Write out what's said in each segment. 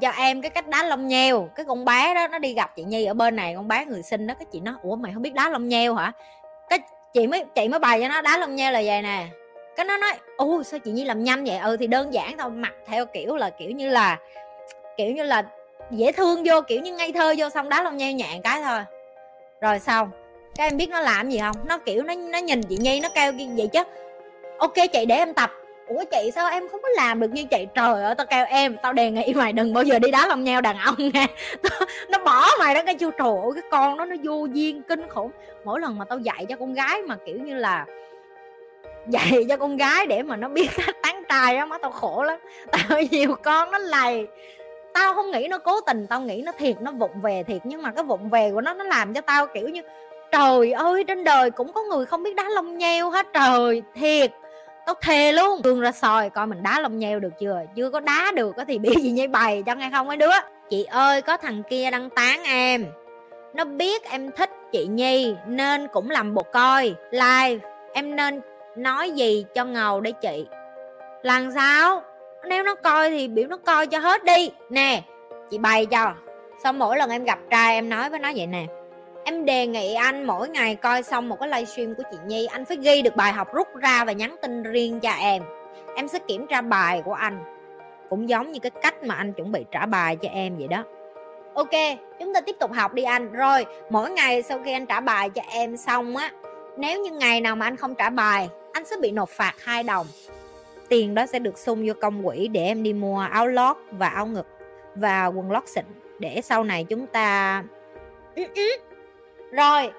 cho em cái cách đá lông nheo. Cái con bé đó, nó đi gặp chị nhi ở bên này, con bé người sinh đó, cái chị nói ủa, mày không biết đá lông nheo hả? Cái chị mới chị mới bày cho nó, đá lông nheo là vậy nè. Cái nó nói ô sao chị nhi làm nhanh vậy? Ừ thì đơn giản thôi, mặc theo kiểu là, kiểu như là, kiểu như là dễ thương vô, kiểu như ngây thơ vô, xong đá lông nheo nhẹ cái thôi. Rồi xong. Các em biết nó làm gì không? Nó kiểu, nó nó nhìn chị nhi, nó kêu vậy chứ. Ok chị, để em tập ủa chị sao em không có làm được như chị trời ơi, tao kêu em, tao đề nghị mày đừng bao giờ đi đá lông nhau đàn ông nha. Nó bỏ mày đó cái chưa? Trời ơi, cái con đó nó vô duyên kinh khủng. Mỗi lần mà tao dạy cho con gái mà, kiểu như là, dạy cho con gái để mà nó biết cách tán trai á, má tao khổ lắm. Tao nhiều con nó lầy. Tao không nghĩ nó cố tình, tao nghĩ nó thiệt, nó vụng về thiệt. Nhưng mà cái vụng về của nó nó làm cho tao, kiểu như, trời ơi, trên đời cũng có người không biết đá lông nheo hết, trời, thiệt tao thề luôn. Tương ra soi, coi mình đá lông nheo được chưa? Chưa có đá được thì bị gì nhây bày cho nghe không mấy đứa. Chị ơi, có thằng kia đăng tán em. Nó biết em thích chị nhi, nên cũng làm bộ coi. Live, em nên nói gì cho ngầu để chị? Làm sao? Nếu nó coi thì biểu nó coi cho hết đi. Nè, chị bày cho. Xong mỗi lần em gặp trai, em nói với nó vậy nè em đề nghị anh mỗi ngày coi xong một cái livestream của chị Nhi, anh phải ghi được bài học rút ra và nhắn tin riêng cho em. Em sẽ kiểm tra bài của anh. Cũng giống như cái cách mà anh chuẩn bị trả bài cho em vậy đó. Ok, chúng ta tiếp tục học đi anh. Rồi, mỗi ngày sau khi anh trả bài cho em xong á, nếu như ngày nào mà anh không trả bài, anh sẽ bị nộp phạt hai đồng. Tiền đó sẽ được sung vô công quỹ để em đi mua áo lót và áo ngực và quần lót xịn. Để sau này chúng ta ừ, ừ rồi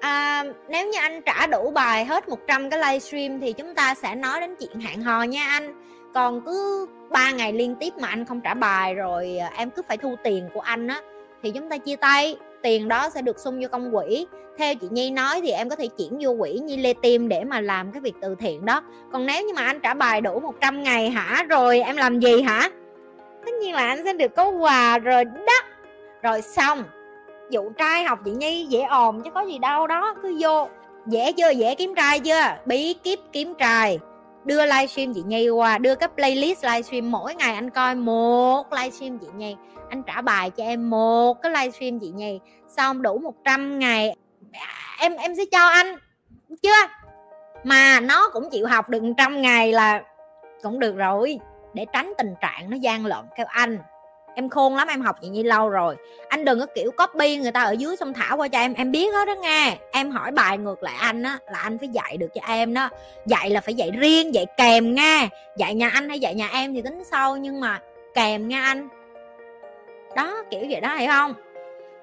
à, nếu như anh trả đủ bài hết 100 cái livestream thì chúng ta sẽ nói đến chuyện hẹn hò nha anh. Còn cứ 3 ngày liên tiếp mà anh không trả bài rồi à, em cứ phải thu tiền của anh á thì chúng ta chia tay. Tiền đó sẽ được sung vô công quỹ. Theo chị nhi nói thì em có thể chuyển vô quỹ nhi lê tim để mà làm cái việc từ thiện đó. Còn nếu như mà anh trả bài đủ 100 ngày hả? Rồi em làm gì hả? Tất nhiên là anh sẽ được có quà rồi đó. Rồi xong dụ trai học chị nhi dễ ồn chứ có gì đâu, đó, cứ vô. Dễ chưa? Dễ kiếm trai chưa? Bí kíp kiếm trai. Đưa livestream chị nhi qua, đưa cái playlist livestream mỗi ngày anh coi một livestream chị nhi. Anh trả bài cho em một cái livestream chị nhi. Xong đủ 100 ngày, em em sẽ cho anh, chưa? Mà nó cũng chịu học được trăm ngày là cũng được rồi, để tránh tình trạng nó gian lận theo anh em khôn lắm, em học chị nhi lâu rồi. Anh đừng có kiểu copy người ta ở dưới xong thả qua cho em. Em biết hết đó nghe em hỏi bài ngược lại anh á, là anh phải dạy được cho em đó. Dạy là phải dạy riêng, dạy kèm nghe dạy nhà anh hay dạy nhà em thì tính sau, nhưng mà kèm nghe anh. Đó, kiểu vậy đó, hiểu không?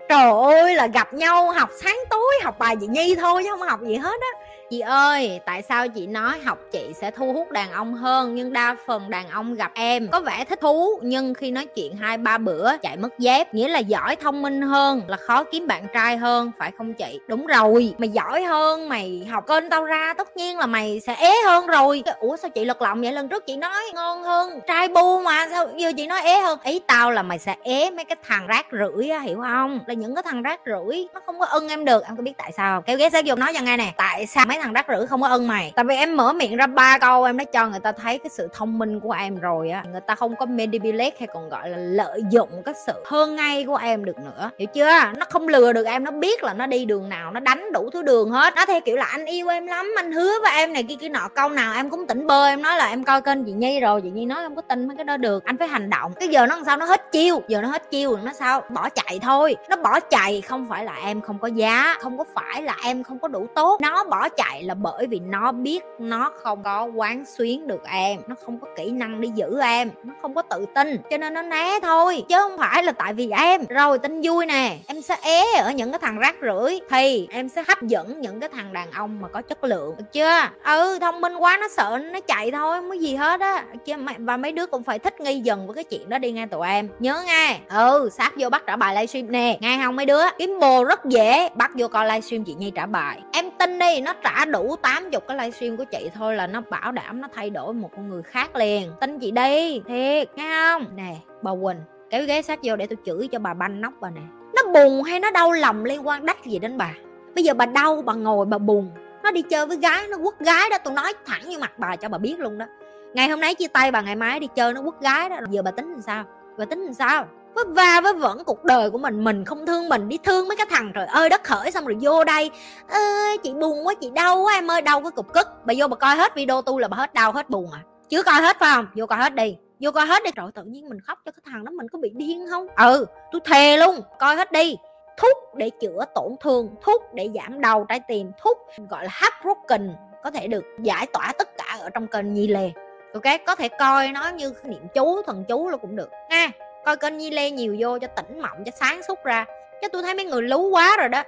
Trời ơi, là gặp nhau học sáng tối học bài chị nhi thôi chứ không học gì hết á. Chị ơi, tại sao chị nói học chị sẽ thu hút đàn ông hơn, nhưng đa phần đàn ông gặp em có vẻ thích thú, nhưng khi nói chuyện hai ba bữa chạy mất dép, nghĩa là giỏi thông minh hơn, là khó kiếm bạn trai hơn, phải không chị? Đúng rồi. Mày giỏi hơn, mày học kênh tao ra, tất nhiên là mày sẽ ế hơn rồi. Ủa, sao chị lật lọng vậy? Lần trước chị nói ngon hơn, trai bu mà, sao giờ chị nói ế hơn? Ý tao là mày sẽ ế mấy cái thằng rác rưởi á, hiểu không? Là những cái thằng rác rưởi, nó không có ưng em được. Em có biết tại sao. Kéo ghé sát vô nói cho nghe nè, tại sao mấy thằng rắc rưởi không có ân mày? Tại vì em mở miệng ra ba câu, em đã cho người ta thấy cái sự thông minh của em rồi á. Người ta không có manipulate hay còn gọi là lợi dụng cái sự hơn ngay của em được nữa. Hiểu chưa? Nó không lừa được em, nó biết là nó đi đường nào, nó đánh đủ thứ đường hết. Nó theo kiểu là anh yêu em lắm, anh hứa với em này kia kia nọ. Câu nào em cũng tỉnh bơ, em nói là em coi kênh chị nhi rồi, chị nhi nói em có tin mấy cái đó được. Anh phải hành động. Cái giờ nó làm sao? Nó hết chiêu. Giờ nó hết chiêu, nó sao? Bỏ chạy thôi. Nó bỏ chạy không phải là em không có giá. không không có phải là em không có đủ tốt. Nó bỏ chạy là bởi vì nó biết nó không có quán xuyến được em. Nó không có kỹ năng để giữ em. Nó không có tự tin, cho nên nó né thôi. Chứ không phải là tại vì em. Rồi, tin vui nè. Em sẽ é ở những cái thằng rác rưởi. Thì, em sẽ hấp dẫn những cái thằng đàn ông mà có chất lượng. Được chưa? Ừ thông minh quá, nó sợ nó chạy thôi, không có gì hết á. Chứ và mấy đứa cũng phải thích nghi dần với cái chuyện đó đi nghe tụi em. Nhớ nghe. Ừ sát vô bắt trả bài livestream nè. Nghe không mấy đứa? Kiếm bồ rất dễ. Bắt vô coi livestream chị nhi trả bài. Em tin đi, nó trả đủ 80 cái livestream của chị thôi là nó bảo đảm nó thay đổi một con người khác liền. Tin chị đi, thiệt, nghe không? Nè, bà quỳnh, kéo ghế sát vô để tôi chửi cho bà banh nóc bà nè. Nó buồn hay nó đau lòng liên quan đách gì đến bà? Bây giờ bà đau, bà ngồi, bà buồn. Nó đi chơi với gái, nó quất gái đó, tôi nói thẳng như mặt bà cho bà biết luôn đó. Ngày hôm nay chia tay bà, ngày mai đi chơi nó quất gái đó. Giờ bà tính làm sao? Bà tính làm sao? Với va với vẫn cuộc đời của mình mình không thương mình, đi thương mấy cái thằng trời ơi, đất khởi xong rồi vô đây. Ơi chị buồn quá, chị đau quá em ơi, đau cái cục cức. Bà vô bà coi hết video tôi là bà hết đau, hết buồn à. Chứ coi hết, phải không? Vô coi hết đi. Vô coi hết đi. Rồi tự nhiên mình khóc cho cái thằng đó mình có bị điên không? Ừ tôi thề luôn, coi hết đi. Thuốc để chữa tổn thương, thuốc để giảm đau trái tim, thuốc gọi là heartbroken có thể được giải tỏa tất cả ở trong kênh nhi lề ok, có thể coi nó như niệm chú, thần chú là cũng được. Nha coi kênh nhi lê nhiều vô cho tỉnh mộng, cho sáng suốt ra. Chứ tôi thấy mấy người lú quá rồi đó.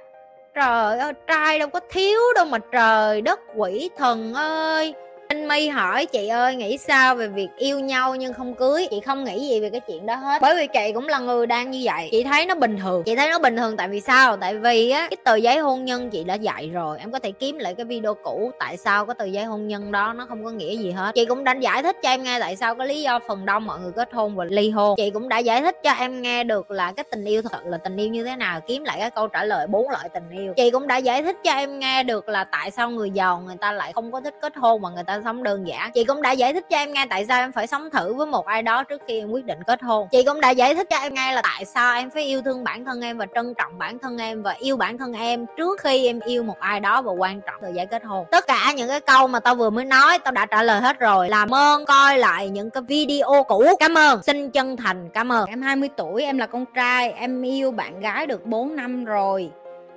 Trời ơi, trai đâu có thiếu đâu mà trời đất quỷ thần ơi anh My hỏi, chị ơi, nghĩ sao về việc yêu nhau nhưng không cưới? Chị không nghĩ gì về cái chuyện đó hết. Bởi vì chị cũng là người đang như vậy. Chị thấy nó bình thường. Chị thấy nó bình thường tại vì sao? Tại vì á, cái tờ giấy hôn nhân chị đã dạy rồi. Em có thể kiếm lại cái video cũ tại sao cái tờ giấy hôn nhân đó, nó không có nghĩa gì hết. Chị cũng đã giải thích cho em nghe tại sao có lý do phần đông mọi người kết hôn và ly hôn. Chị cũng đã giải thích cho em nghe được là cái tình yêu thật là tình yêu như thế nào, kiếm lại cái câu trả lời bốn loại tình yêu. Chị cũng đã giải thích cho em nghe được là tại sao người giàu người ta lại không có thích kết hôn mà người ta sống đơn giản. Chị cũng đã giải thích cho em nghe tại sao em phải sống thử với một ai đó trước khi em quyết định kết hôn. Chị cũng đã giải thích cho em nghe là tại sao em phải yêu thương bản thân em và trân trọng bản thân em và yêu bản thân em trước khi em yêu một ai đó và quan trọng thời gian kết hôn. Tất cả những cái câu mà tao vừa mới nói, tao đã trả lời hết rồi. Làm ơn coi lại những cái video cũ. Cảm ơn. Xin chân thành cảm ơn. Em 20 tuổi, em là con trai, em yêu bạn gái được 4 năm rồi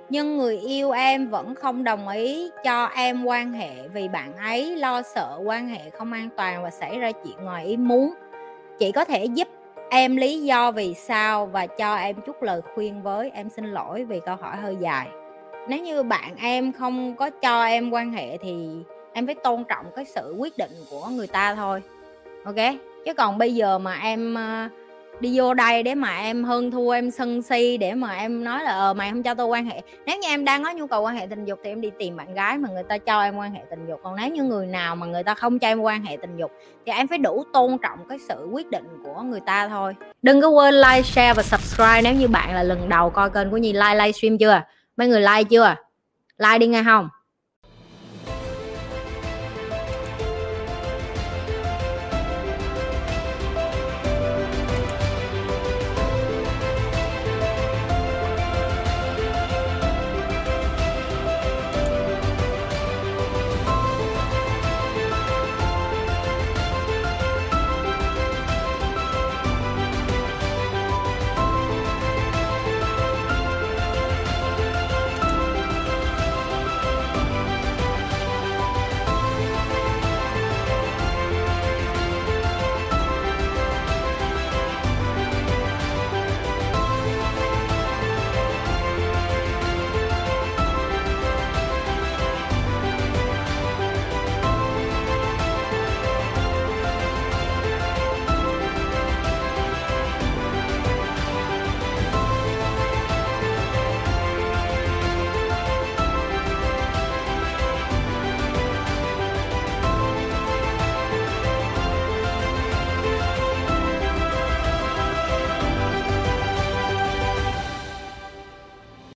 nhưng người yêu em vẫn không đồng ý cho em quan hệ vì bạn ấy lo sợ quan hệ không an toàn và xảy ra chuyện ngoài ý muốn. Chị có thể giúp em lý do vì sao và cho em chút lời khuyên với. Em xin lỗi vì câu hỏi hơi dài. Nếu như bạn em không có cho em quan hệ thì em phải tôn trọng cái sự quyết định của người ta thôi. Ok? Chứ còn bây giờ mà em uh, đi vô đây để mà em hơn thua em sân si, để mà em nói là ờ mày không cho tôi quan hệ. Nếu như em đang có nhu cầu quan hệ tình dục thì em đi tìm bạn gái mà người ta cho em quan hệ tình dục. Còn nếu như người nào mà người ta không cho em quan hệ tình dục thì em phải đủ tôn trọng cái sự quyết định của người ta thôi. Đừng có quên like, share và subscribe nếu như bạn là lần đầu coi kênh của nhi. Like livestream chưa? Mấy người like chưa? Like đi nghe không?